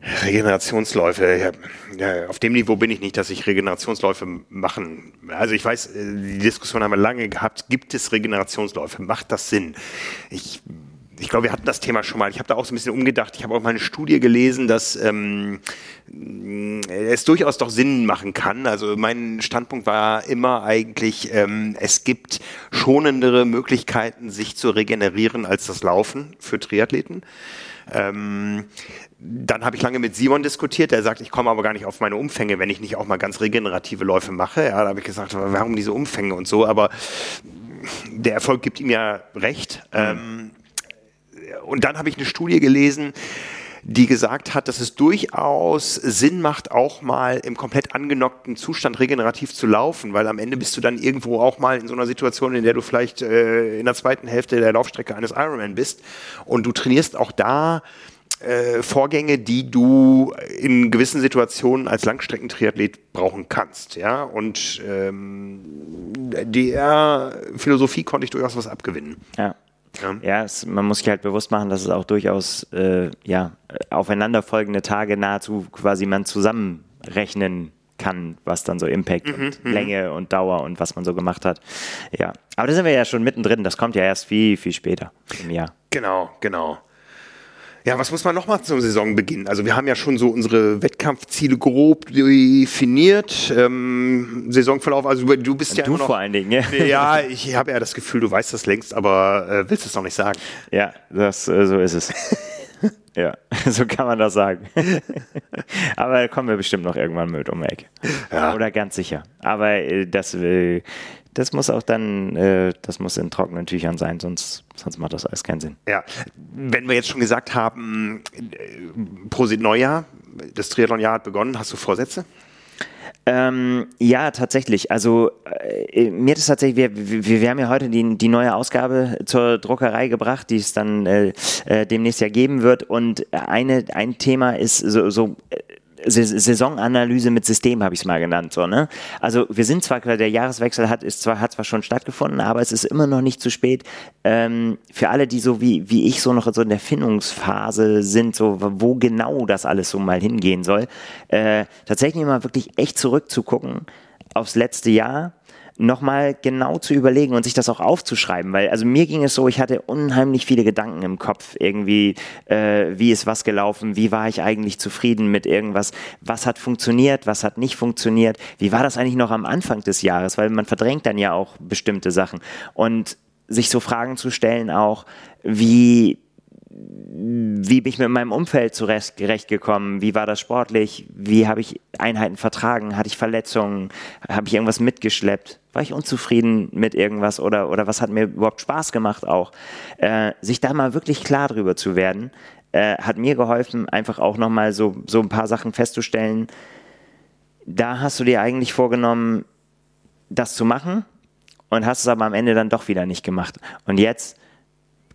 Regenerationsläufe, ja, auf dem Niveau bin ich nicht, dass ich Regenerationsläufe machen. Also ich weiß, äh, die Diskussion haben wir lange gehabt, gibt es Regenerationsläufe? Macht das Sinn? Ich, ich glaube, wir hatten das Thema schon mal. Ich habe da auch so ein bisschen umgedacht. Ich habe auch mal eine Studie gelesen, dass ähm, es durchaus doch Sinn machen kann. Also mein Standpunkt war immer eigentlich, ähm, es gibt schonendere Möglichkeiten, sich zu regenerieren als das Laufen für Triathleten. Ähm, dann habe ich lange mit Simon diskutiert, der sagt, ich komme aber gar nicht auf meine Umfänge, wenn ich nicht auch mal ganz regenerative Läufe mache. Ja, da habe ich gesagt, warum diese Umfänge und so, aber der Erfolg gibt ihm ja recht. Mhm. Ähm, und dann habe ich eine Studie gelesen, die gesagt hat, dass es durchaus Sinn macht, auch mal im komplett angenockten Zustand regenerativ zu laufen, weil am Ende bist du dann irgendwo auch mal in so einer Situation, in der du vielleicht äh, in der zweiten Hälfte der Laufstrecke eines Ironman bist und du trainierst auch da äh, Vorgänge, die du in gewissen Situationen als Langstreckentriathlet brauchen kannst. Ja? Und ähm, der Philosophie konnte ich durchaus was abgewinnen. Ja. Ja, ja es, man muss sich halt bewusst machen, dass es auch durchaus äh, ja, aufeinanderfolgende Tage nahezu quasi man zusammenrechnen kann, was dann so Impact mhm, und mhm. Länge und Dauer und was man so gemacht hat. Ja, aber da sind wir ja schon mittendrin. Das kommt ja erst viel, viel später im Jahr. Genau, genau. Ja, was muss man noch mal zum Saisonbeginn? Also wir haben ja schon so unsere Wettkampfziele grob definiert. Ähm, Saisonverlauf, also du bist ja du immer noch, vor allen Dingen, ja. <laughs> Ja, ich habe ja das Gefühl, du weißt das längst, aber äh, willst es noch nicht sagen. Ja, das, äh, so ist es. <laughs> ja, <laughs> so kann man das sagen. aber da kommen wir bestimmt noch irgendwann mit um Ecke. Ja. Oder ganz sicher. Aber äh, das, äh, das muss auch dann, äh, das muss in trockenen Tüchern sein, sonst, sonst macht das alles keinen Sinn. Ja, wenn wir jetzt schon gesagt haben, äh, Prosit Neujahr, das Triathlonjahr hat begonnen, hast du Vorsätze? Ähm, ja, tatsächlich. Also äh, mir ist tatsächlich, wir, wir, wir haben ja heute die, die neue Ausgabe zur Druckerei gebracht, die es dann äh, äh, demnächst ja geben wird. Und eine, ein Thema ist so, so äh, Saisonanalyse mit System habe ich es mal genannt. So, ne? Also wir sind zwar, der Jahreswechsel hat, ist zwar, hat zwar schon stattgefunden, aber es ist immer noch nicht zu spät. Ähm, für alle, die so wie, wie ich so noch so in der Findungsphase sind, so wo genau das alles so mal hingehen soll, äh, tatsächlich mal wirklich echt zurückzugucken aufs letzte Jahr nochmal genau zu überlegen und sich das auch aufzuschreiben, weil also mir ging es so, ich hatte unheimlich viele Gedanken im Kopf, irgendwie, äh, wie ist was gelaufen, wie war ich eigentlich zufrieden mit irgendwas, was hat funktioniert, was hat nicht funktioniert, wie war das eigentlich noch am Anfang des Jahres, weil man verdrängt dann ja auch bestimmte Sachen. Und sich so Fragen zu stellen auch, wie wie bin ich mit meinem Umfeld zurechtgekommen? Wie war das sportlich? Wie habe ich Einheiten vertragen? Hatte ich Verletzungen? Habe ich irgendwas mitgeschleppt? War ich unzufrieden mit irgendwas oder, oder was hat mir überhaupt Spaß gemacht auch? Äh, sich da mal wirklich klar drüber zu werden, äh, hat mir geholfen, einfach auch nochmal so, so ein paar Sachen festzustellen. Da hast du dir eigentlich vorgenommen, das zu machen und hast es aber am Ende dann doch wieder nicht gemacht. Und jetzt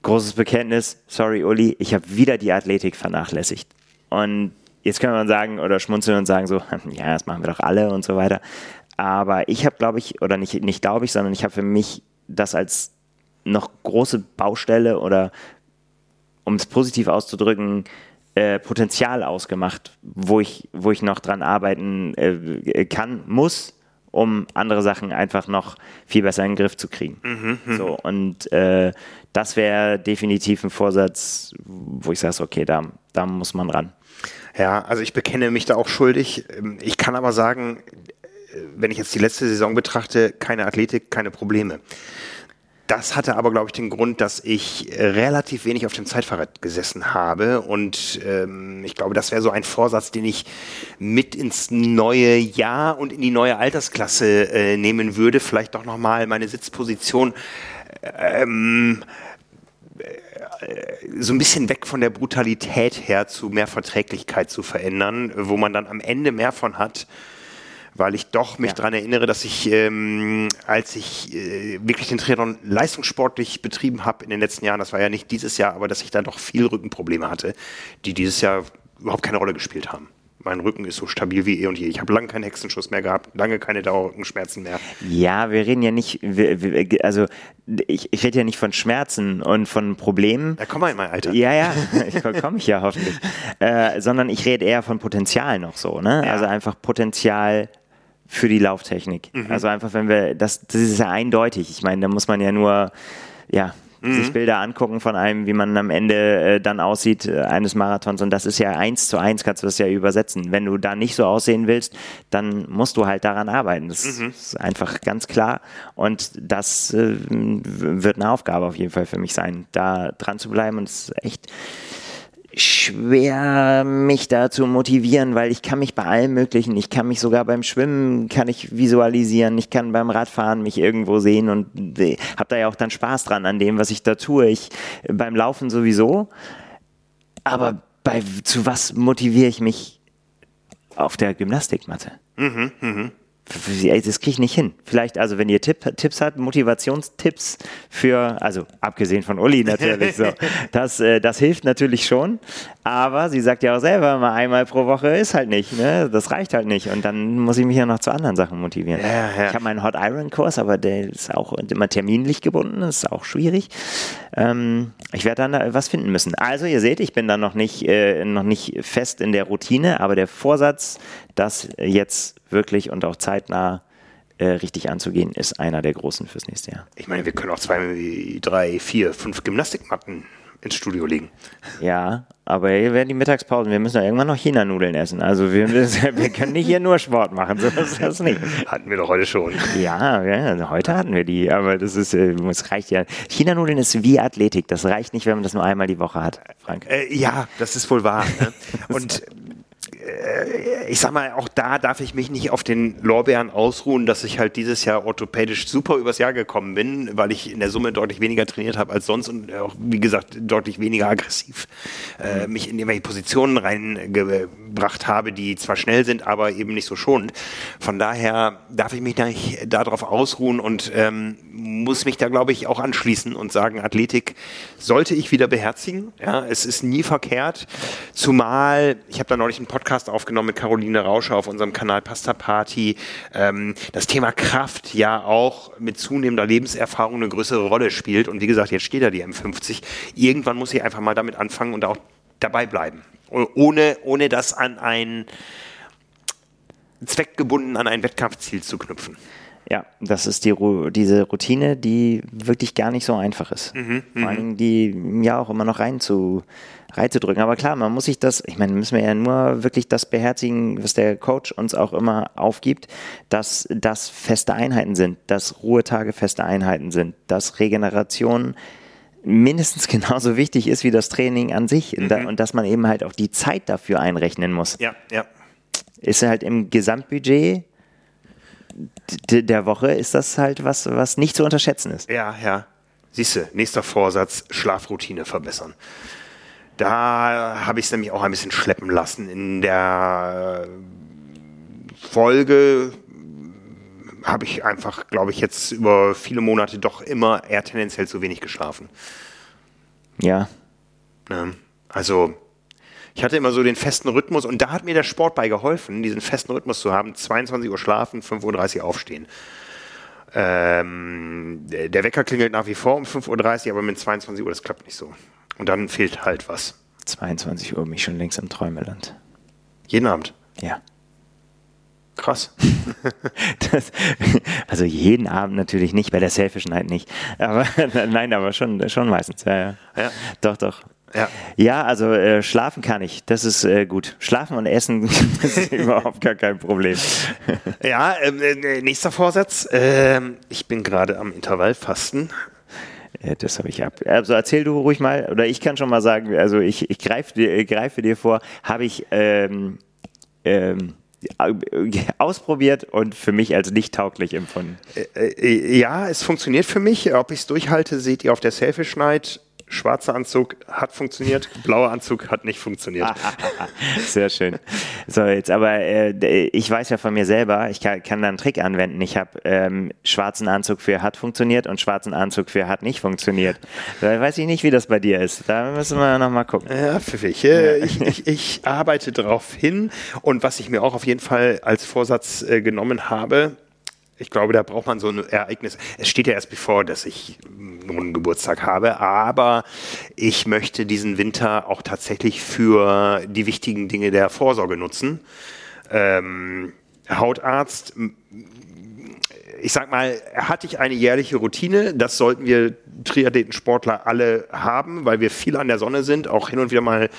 großes Bekenntnis, sorry Uli, ich habe wieder die Athletik vernachlässigt. Und jetzt kann man sagen oder schmunzeln und sagen so, <laughs> ja, das machen wir doch alle und so weiter. Aber ich habe, glaube ich, oder nicht, nicht glaube ich, sondern ich habe für mich das als noch große Baustelle oder, um es positiv auszudrücken, äh, Potenzial ausgemacht, wo ich, wo ich noch dran arbeiten äh, kann, muss, um andere Sachen einfach noch viel besser in den Griff zu kriegen. Mhm, mhm. so, und äh, das wäre definitiv ein Vorsatz, wo ich sage, okay, da, da muss man ran. Ja, also ich bekenne mich da auch schuldig. Ich kann aber sagen, wenn ich jetzt die letzte Saison betrachte, keine Athletik, keine Probleme. Das hatte aber, glaube ich, den Grund, dass ich relativ wenig auf dem Zeitfahrrad gesessen habe. Und ähm, ich glaube, das wäre so ein Vorsatz, den ich mit ins neue Jahr und in die neue Altersklasse äh, nehmen würde. Vielleicht doch nochmal meine Sitzposition ähm, äh, so ein bisschen weg von der Brutalität her zu mehr Verträglichkeit zu verändern, wo man dann am Ende mehr von hat, weil ich doch mich ja. daran erinnere, dass ich, ähm, als ich äh, wirklich den Triathlon leistungssportlich betrieben habe in den letzten Jahren, das war ja nicht dieses Jahr, aber dass ich da doch viel Rückenprobleme hatte, die dieses Jahr überhaupt keine Rolle gespielt haben mein Rücken ist so stabil wie eh und je. Ich habe lange keinen Hexenschuss mehr gehabt, lange keine Dauerrückenschmerzen mehr. Ja, wir reden ja nicht, also ich, ich rede ja nicht von Schmerzen und von Problemen. Da komm mal in mein Alter. Ja, ja, <laughs> komme ich ja hoffentlich. Äh, sondern ich rede eher von Potenzial noch so, ne? Ja. Also einfach Potenzial für die Lauftechnik. Mhm. Also einfach, wenn wir, das, das ist ja eindeutig. Ich meine, da muss man ja nur, ja, mhm. sich Bilder angucken von einem, wie man am Ende äh, dann aussieht äh, eines Marathons. Und das ist ja eins zu eins, kannst du das ja übersetzen. Wenn du da nicht so aussehen willst, dann musst du halt daran arbeiten. Das mhm. ist einfach ganz klar. Und das äh, wird eine Aufgabe auf jeden Fall für mich sein, da dran zu bleiben. Und es ist echt schwer, mich da zu motivieren, weil ich kann mich bei allem Möglichen, ich kann mich sogar beim Schwimmen, kann ich visualisieren, ich kann beim Radfahren mich irgendwo sehen und äh, habe da ja auch dann Spaß dran an dem, was ich da tue. Ich beim Laufen sowieso, aber bei zu was motiviere ich mich auf der Gymnastikmatte? Mhm, mh das kriege ich nicht hin. Vielleicht, also wenn ihr Tipp, Tipps habt, Motivationstipps für, also abgesehen von Uli natürlich so, <laughs> das, äh, das hilft natürlich schon. Aber sie sagt ja auch selber, mal einmal pro Woche ist halt nicht, ne? Das reicht halt nicht. Und dann muss ich mich ja noch zu anderen Sachen motivieren. Ja, ja. Ich habe meinen Hot Iron Kurs, aber der ist auch immer terminlich gebunden, das ist auch schwierig. Ähm, ich werde dann was finden müssen. Also ihr seht, ich bin da noch nicht, äh, noch nicht fest in der Routine, aber der Vorsatz, das jetzt wirklich und auch zeitnah äh, richtig anzugehen, ist einer der großen fürs nächste Jahr. Ich meine, wir können auch zwei, drei, vier, fünf Gymnastikmatten ins Studio legen. Ja, aber hier werden die Mittagspausen. Wir müssen ja irgendwann noch China-Nudeln essen. Also wir, <laughs> wir, können nicht hier nur Sport machen. So ist das nicht. Hatten wir doch heute schon. Ja, ja heute hatten wir die. Aber das ist, äh, es reicht ja. China-Nudeln ist wie Athletik. Das reicht nicht, wenn man das nur einmal die Woche hat, Frank. Äh, ja, das ist wohl wahr. Ne? <laughs> Und ich sag mal, auch da darf ich mich nicht auf den Lorbeeren ausruhen, dass ich halt dieses Jahr orthopädisch super übers Jahr gekommen bin, weil ich in der Summe deutlich weniger trainiert habe als sonst und auch, wie gesagt, deutlich weniger aggressiv äh, mich in irgendwelche Positionen reingebracht habe, die zwar schnell sind, aber eben nicht so schonend. Von daher darf ich mich da nicht darauf ausruhen und ähm, muss mich da, glaube ich, auch anschließen und sagen, Athletik sollte ich wieder beherzigen. Ja, es ist nie verkehrt, zumal, ich habe da neulich einen Podcast Podcast aufgenommen mit Caroline Rauscher auf unserem Kanal Pasta Party. Ähm, das Thema Kraft ja auch mit zunehmender Lebenserfahrung eine größere Rolle spielt. Und wie gesagt, jetzt steht da die M50. Irgendwann muss ich einfach mal damit anfangen und auch dabei bleiben. Ohne, ohne das an ein zweckgebunden an ein Wettkampfziel zu knüpfen. Ja, das ist die, diese Routine, die wirklich gar nicht so einfach ist. Mhm, Vor allen Dingen die ja auch immer noch rein zu, reinzudrücken. Aber klar, man muss sich das, ich meine, müssen wir ja nur wirklich das beherzigen, was der Coach uns auch immer aufgibt, dass das feste Einheiten sind, dass Ruhetage feste Einheiten sind, dass Regeneration mindestens <laughs> genauso wichtig ist wie das Training an sich mhm. und dass man eben halt auch die Zeit dafür einrechnen muss. Ja, ja. Ist halt im Gesamtbudget der Woche ist das halt was, was nicht zu unterschätzen ist. Ja, ja. Siehst du, nächster Vorsatz, Schlafroutine verbessern. Da habe ich es nämlich auch ein bisschen schleppen lassen. In der Folge habe ich einfach, glaube ich, jetzt über viele Monate doch immer eher tendenziell zu wenig geschlafen. Ja. Ne? Also ich hatte immer so den festen Rhythmus und da hat mir der Sport bei geholfen, diesen festen Rhythmus zu haben. 22 Uhr schlafen, 5.30 Uhr aufstehen. Ähm, der Wecker klingelt nach wie vor um 5.30 Uhr, aber mit 22 Uhr, das klappt nicht so. Und dann fehlt halt was. 22 Uhr, mich schon längst im Träumeland. Jeden Abend? Ja. Krass. <laughs> das, also jeden Abend natürlich nicht, bei der Selfish Night nicht. Aber <laughs> nein, aber schon, schon meistens. Ja, ja. ja. Doch, doch. Ja, ja also äh, schlafen kann ich. Das ist äh, gut. Schlafen und Essen <laughs> ist überhaupt gar kein Problem. ja, ähm, äh, nächster Vorsatz. Ähm, ich bin gerade am Intervallfasten. Äh, das habe ich ab. Also erzähl du ruhig mal, oder ich kann schon mal sagen, also ich, ich greife dir, greife dir vor, habe ich ähm, ähm, ausprobiert und für mich als nicht tauglich empfunden. Äh, äh, ja, es funktioniert für mich. Ob ich es durchhalte, seht ihr auf der Selfish Night schwarzer Anzug hat funktioniert, blauer Anzug hat nicht funktioniert. <laughs> Sehr schön. So, jetzt aber, äh, ich weiß ja von mir selber, ich kann, kann da einen Trick anwenden. Ich habe ähm, schwarzen Anzug für hat funktioniert und schwarzen Anzug für hat nicht funktioniert. Da weiß ich nicht, wie das bei dir ist. Da müssen wir nochmal gucken. Ja, pfiffig. Äh, ich, ich, ich arbeite darauf hin und was ich mir auch auf jeden Fall als Vorsatz äh, genommen habe, ich glaube, da braucht man so ein Ereignis. Es steht ja erst bevor, dass ich nun Geburtstag habe, aber ich möchte diesen Winter auch tatsächlich für die wichtigen Dinge der Vorsorge nutzen. Ähm, Hautarzt, ich sag mal, hatte ich eine jährliche Routine, das sollten wir Triathletensportler alle haben, weil wir viel an der Sonne sind, auch hin und wieder mal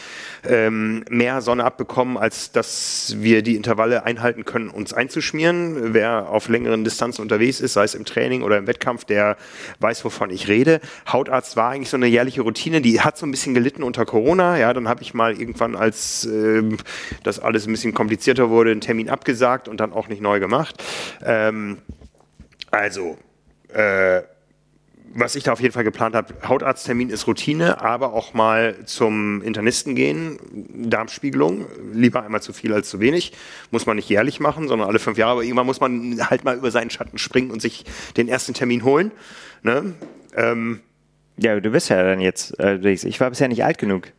ähm, mehr Sonne abbekommen, als dass wir die Intervalle einhalten können, uns einzuschmieren. Wer auf längeren Distanzen unterwegs ist, sei es im Training oder im Wettkampf, der weiß, wovon ich rede. Hautarzt war eigentlich so eine jährliche Routine, die hat so ein bisschen gelitten unter Corona. Ja, dann habe ich mal irgendwann, als äh, das alles ein bisschen komplizierter wurde, einen Termin abgesagt und dann auch nicht neu gemacht. Ähm, also, äh, was ich da auf jeden Fall geplant habe, Hautarzttermin ist Routine, aber auch mal zum Internisten gehen, Darmspiegelung, lieber einmal zu viel als zu wenig, muss man nicht jährlich machen, sondern alle fünf Jahre, aber irgendwann muss man halt mal über seinen Schatten springen und sich den ersten Termin holen. Ne? Ähm, ja, du bist ja dann jetzt, äh, ich war bisher nicht alt genug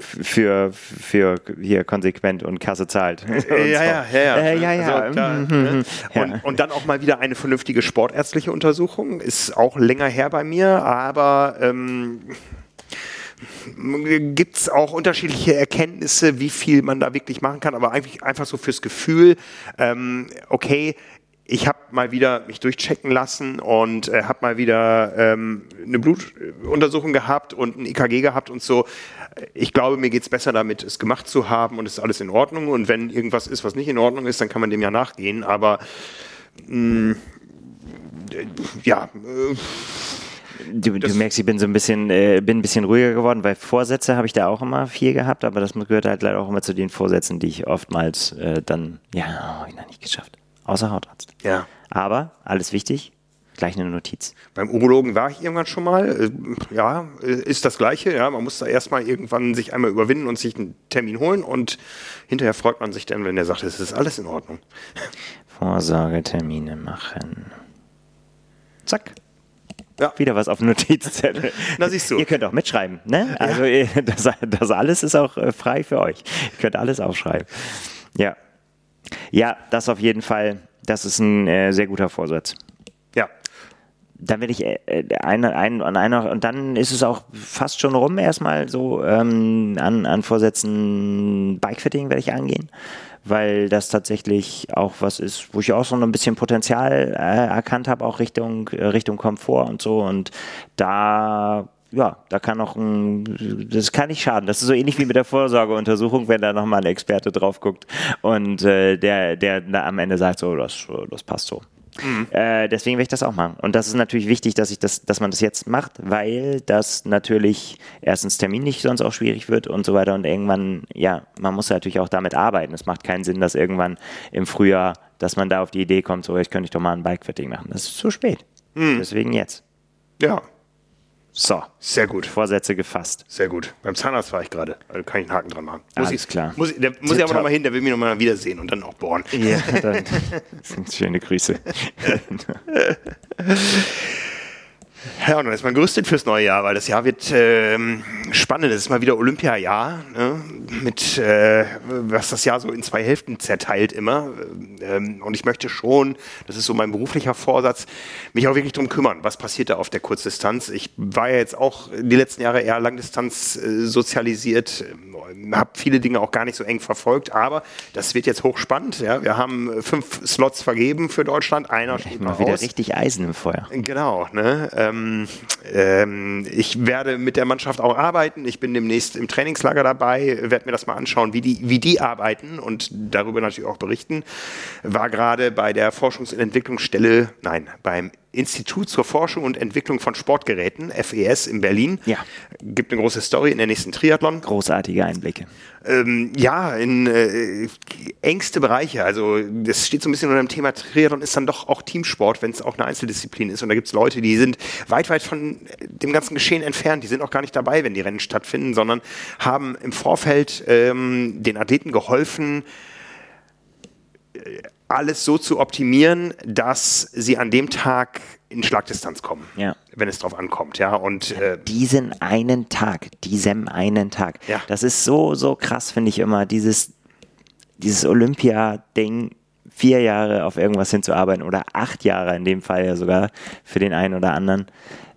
für, für hier konsequent und Kasse zahlt. <laughs> Und ja, ja, ja, ja. Äh, ja, ja. Also, klar, mhm, ne? Mhm. und, und, dann auch mal wieder eine vernünftige sportärztliche Untersuchung. Ist auch länger her bei mir, aber ähm, gibt es auch unterschiedliche Erkenntnisse, wie viel man da wirklich machen kann, aber eigentlich einfach so fürs Gefühl, ähm, okay, ich habe mal wieder mich durchchecken lassen und äh, habe mal wieder ähm, eine Blutuntersuchung gehabt und ein EKG gehabt und so. Ich glaube, mir geht es besser damit, es gemacht zu haben und es ist alles in Ordnung. Und wenn irgendwas ist, was nicht in Ordnung ist, dann kann man dem ja nachgehen. Aber mh, mm, ja. Äh, Du, du, merkst, ich bin so ein bisschen, äh, bin ein bisschen ruhiger geworden, weil Vorsätze habe ich da auch immer viel gehabt, aber das gehört halt leider auch immer zu den Vorsätzen, die ich oftmals äh, dann, ja, habe ich noch nicht geschafft. Außer Hautarzt. Ja. Aber alles wichtig, gleich eine Notiz. Beim Urologen war ich irgendwann schon mal. Äh, ja, ist das Gleiche. Ja, man muss da erstmal irgendwann sich einmal überwinden und sich einen Termin holen und hinterher freut man sich dann, wenn der sagt, es ist alles in Ordnung. Vorsorgetermine machen. Zack. Ja. Wieder was auf Notizzettel. Na, siehst du. Ihr könnt auch mitschreiben, ne? Also ja. das, das alles ist auch äh, frei für euch. Ihr könnt alles aufschreiben. Ja. Ja, das auf jeden Fall. Das ist ein äh, sehr guter Vorsatz. Dann werde ich äh, ein, ein, an einer, und dann ist es auch fast schon rum, erstmal so ähm, an, an Vorsätzen Bikefitting werde ich angehen, weil das tatsächlich auch was ist, wo ich auch so ein bisschen Potenzial äh, erkannt habe, auch Richtung, äh, Richtung Komfort und so. Und da ja, da kann auch ein, das kann nicht schaden. Das ist so ähnlich wie mit der Vorsorgeuntersuchung, wenn da nochmal ein Experte drauf guckt und äh, der, der am Ende sagt, so, das, das passt so. Mhm. Äh, deswegen werde ich das auch machen. Und das ist natürlich wichtig, dass ich das, dass man das jetzt macht, weil das natürlich erstens terminlich sonst auch schwierig wird und so weiter. Und irgendwann, ja, man muss natürlich auch damit arbeiten. Es macht keinen Sinn, dass irgendwann im Frühjahr, dass man da auf die Idee kommt, so, jetzt könnte ich doch mal ein Bike-Fitting machen. Das ist zu spät. Mhm. Deswegen jetzt. Ja, so. Sehr gut. Vorsätze gefasst. Sehr gut. Beim Zahnarzt war ich gerade. Also kann ich einen Haken dran machen. Muss Alles ich, klar. Muss, der muss ich aber nochmal hin, der will mich nochmal wiedersehen und dann auch bohren. Ja, <laughs> dann sind schöne Grüße. <laughs> Ja, und dann ist man gerüstet fürs neue Jahr, weil das Jahr wird ähm, spannend. Es ist mal wieder Olympiajahr, ne? mit äh, was das Jahr so in zwei Hälften zerteilt immer. Ähm, und ich möchte schon, das ist so mein beruflicher Vorsatz, mich auch wirklich drum kümmern, was passiert da auf der Kurzdistanz. Ich war ja jetzt auch die letzten Jahre eher Langdistanz äh, sozialisiert, äh, habe viele Dinge auch gar nicht so eng verfolgt, aber das wird jetzt hochspannend. Ja? Wir haben fünf Slots vergeben für Deutschland, einer steht mal wieder richtig Eisen im Feuer. Genau, ne? Ähm, ähm, ich werde mit der Mannschaft auch arbeiten. Ich bin demnächst im Trainingslager dabei, werde mir das mal anschauen, wie die, wie die arbeiten und darüber natürlich auch berichten. War gerade bei der Forschungs- und Entwicklungsstelle, nein, beim Institut zur Forschung und Entwicklung von Sportgeräten, FES in Berlin. Ja. Gibt eine große Story in der nächsten Triathlon. Großartige Einblicke. Ähm, ja, in äh, engste Bereiche. Also das steht so ein bisschen unter dem Thema Triathlon ist dann doch auch Teamsport, wenn es auch eine Einzeldisziplin ist. Und da gibt es Leute, die sind weit, weit von dem ganzen Geschehen entfernt. Die sind auch gar nicht dabei, wenn die Rennen stattfinden, sondern haben im Vorfeld ähm, den Athleten geholfen, alles so zu optimieren, dass sie an dem Tag in Schlagdistanz kommen, Ja. wenn es drauf ankommt. Ja, und äh, Diesen einen Tag, diesem einen Tag. Ja. Das ist so, so krass, finde ich immer, dieses, dieses Olympia-Ding, vier Jahre auf irgendwas hinzuarbeiten oder acht Jahre in dem Fall ja sogar für den einen oder anderen,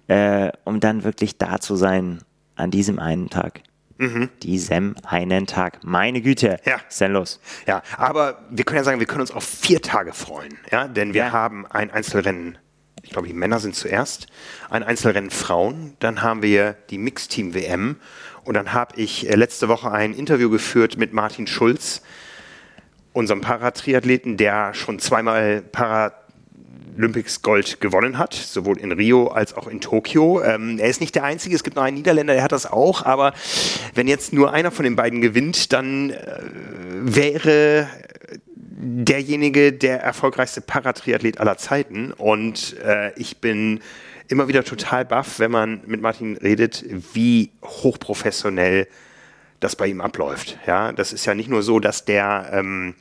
äh, um dann wirklich da zu sein an diesem einen Tag. Diesem einen Tag. Meine Güte. Mhm. Ja. Ist denn los? Ja, aber wir können ja sagen, wir können uns auf vier Tage freuen, ja, denn wir Ja. haben ein Einzelrennen. Ich glaube, die Männer sind zuerst. Ein Einzelrennen Frauen. Dann haben wir die Mixteam WM. Und dann habe ich äh, letzte Woche ein Interview geführt mit Martin Schulz, unserem Paratriathleten, der schon zweimal Paralympics Gold gewonnen hat, sowohl in Rio als auch in Tokio. Ähm, er ist nicht der Einzige, es gibt noch einen Niederländer, der hat das auch, aber wenn jetzt nur einer von den beiden gewinnt, dann äh, wäre derjenige der erfolgreichste Paratriathlet aller Zeiten. Und äh, ich bin immer wieder total baff, wenn man mit Martin redet, wie hochprofessionell das bei ihm abläuft. Ja, das ist ja nicht nur so, dass der ähm,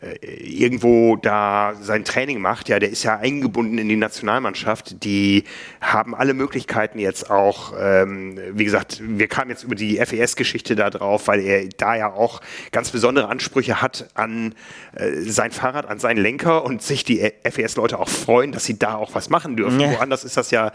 irgendwo da sein Training macht, ja, der ist ja eingebunden in die Nationalmannschaft. Die haben alle Möglichkeiten jetzt auch, ähm, wie gesagt, wir kamen jetzt über die FES-Geschichte da drauf, weil er da ja auch ganz besondere Ansprüche hat an äh, sein Fahrrad, an seinen Lenker und sich die FES-Leute auch freuen, dass sie da auch was machen dürfen. Ja. Woanders ist das ja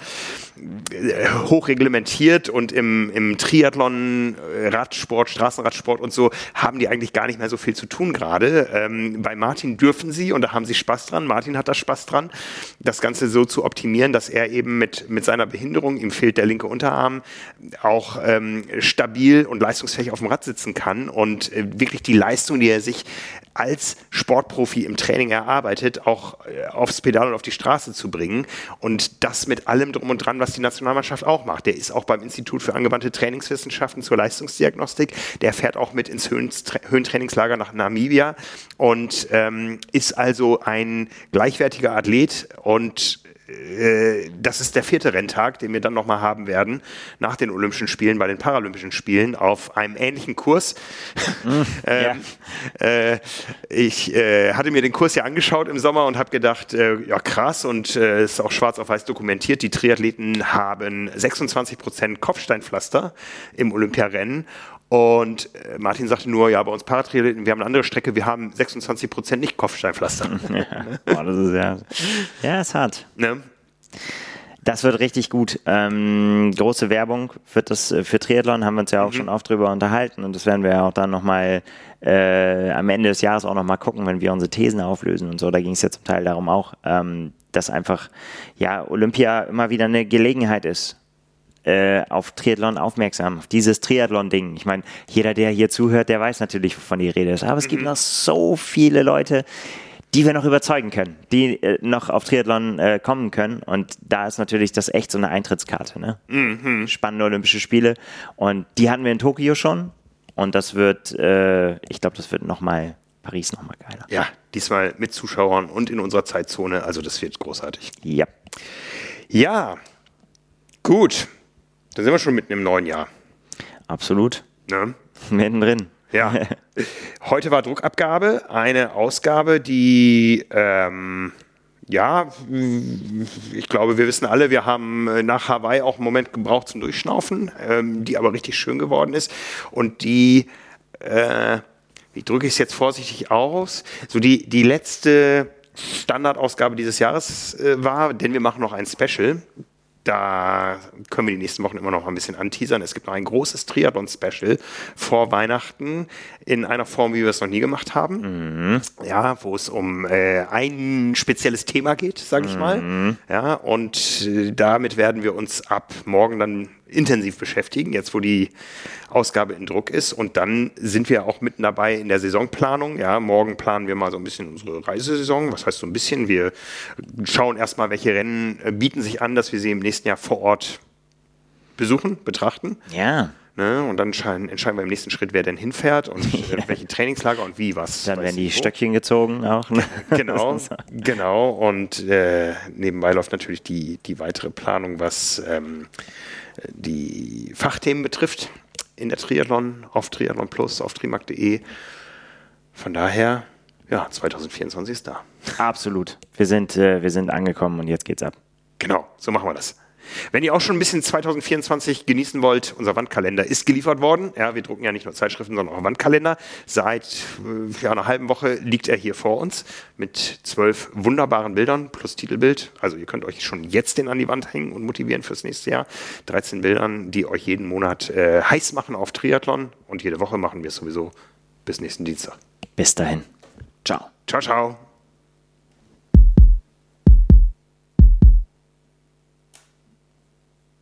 äh, hochreglementiert und im, im Triathlon, äh, Radsport, Straßenradsport und so haben die eigentlich gar nicht mehr so viel zu tun gerade. Ähm, bei Martin dürfen sie und da haben sie Spaß dran. Martin hat da Spaß dran, das Ganze so zu optimieren, dass er eben mit, mit seiner Behinderung, ihm fehlt der linke Unterarm, auch ähm, stabil und leistungsfähig auf dem Rad sitzen kann und äh, wirklich die Leistung, die er sich als Sportprofi im Training erarbeitet, auch äh, aufs Pedal und auf die Straße zu bringen. Und das mit allem drum und dran, was die Nationalmannschaft auch macht. Der ist auch beim Institut für angewandte Trainingswissenschaften zur Leistungsdiagnostik. Der fährt auch mit ins Höhentra Höhentrainingslager nach Namibia und ähm, ist also ein gleichwertiger Athlet und äh, das ist der vierte Renntag, den wir dann nochmal haben werden, nach den Olympischen Spielen, bei den Paralympischen Spielen, auf einem ähnlichen Kurs. <laughs> ähm, äh, ich äh, hatte mir den Kurs ja angeschaut im Sommer und habe gedacht, äh, ja krass und äh, ist auch schwarz auf weiß dokumentiert, die Triathleten haben 26 Prozent Kopfsteinpflaster im Olympiarennen und äh, Martin sagte nur, ja, bei uns Paratriathleten, wir haben eine andere Strecke, wir haben 26 Prozent nicht Kopfsteinpflaster. <laughs> Boah, das ist ja, ja, ist hart. ne? Das wird richtig gut. Ähm, große Werbung wird das äh, für Triathlon, haben wir uns ja auch schon oft drüber unterhalten und das werden wir ja auch dann nochmal äh, am Ende des Jahres auch nochmal gucken, wenn wir unsere Thesen auflösen und so. Da ging es ja zum Teil darum auch, ähm, dass einfach ja Olympia immer wieder eine Gelegenheit ist, äh, auf Triathlon aufmerksam, auf dieses Triathlon-Ding. Ich meine, jeder, der hier zuhört, der weiß natürlich, wovon die Rede ist. Aber es gibt noch so viele Leute, die wir noch überzeugen können, die äh, noch auf Triathlon äh, kommen können. Und da ist natürlich das echt so eine Eintrittskarte. Ne? Spannende Olympische Spiele. Und die hatten wir in Tokio schon. Und das wird, äh, ich glaube, das wird nochmal Paris nochmal geiler. Ja, diesmal mit Zuschauern und in unserer Zeitzone, also das wird großartig. Ja. Ja, gut. Dann sind wir schon mitten im neuen Jahr. Absolut. Ne? <laughs> Mittendrin. Ja. <laughs> Heute war Druckabgabe, eine Ausgabe, die, ähm, ja, ich glaube, wir wissen alle, wir haben äh, nach Hawaii auch einen Moment gebraucht zum Durchschnaufen, ähm, die aber richtig schön geworden ist und die, äh, wie drücke ich es jetzt vorsichtig aus, so die, die letzte Standardausgabe dieses Jahres äh, war, denn wir machen noch ein Special. Da können wir die nächsten Wochen immer noch ein bisschen anteasern. Es gibt noch ein großes Triathlon-Special vor Weihnachten in einer Form, wie wir es noch nie gemacht haben. Ja, wo es um äh, ein spezielles Thema geht, sage ich mal. Ja, und äh, damit werden wir uns ab morgen dann intensiv beschäftigen, jetzt wo die Ausgabe in Druck ist. Und dann sind wir auch mitten dabei in der Saisonplanung. Ja, morgen planen wir mal so ein bisschen unsere Reisesaison. Was heißt so ein bisschen? Wir schauen erstmal, welche Rennen äh, bieten sich an, dass wir sie im nächsten Jahr vor Ort besuchen, betrachten. Ja. Ne? Und dann entscheiden, entscheiden wir im nächsten Schritt, wer denn hinfährt und <laughs> äh, welche Trainingslager und wie was. Dann werden die wo. Stöckchen gezogen auch. Ne? <laughs> Genau, genau. Und äh, nebenbei läuft natürlich die, die weitere Planung, was ähm, die Fachthemen betrifft in der Triathlon, auf Triathlon Plus, auf trimark.de. Von daher, ja, 2024 ist da. Absolut. Wir sind, äh, wir sind angekommen und jetzt geht's ab. Genau, so machen wir das. Wenn ihr auch schon ein bisschen 2024 genießen wollt, unser Wandkalender ist geliefert worden. Ja, wir drucken ja nicht nur Zeitschriften, sondern auch Wandkalender. Seit äh, ja, einer halben Woche liegt er hier vor uns mit zwölf wunderbaren Bildern plus Titelbild. Also ihr könnt euch schon jetzt den an die Wand hängen und motivieren fürs nächste Jahr. 13 Bildern, die euch jeden Monat äh, heiß machen auf Triathlon. Und jede Woche machen wir es sowieso bis nächsten Dienstag. Bis dahin. Ciao. Ciao, ciao.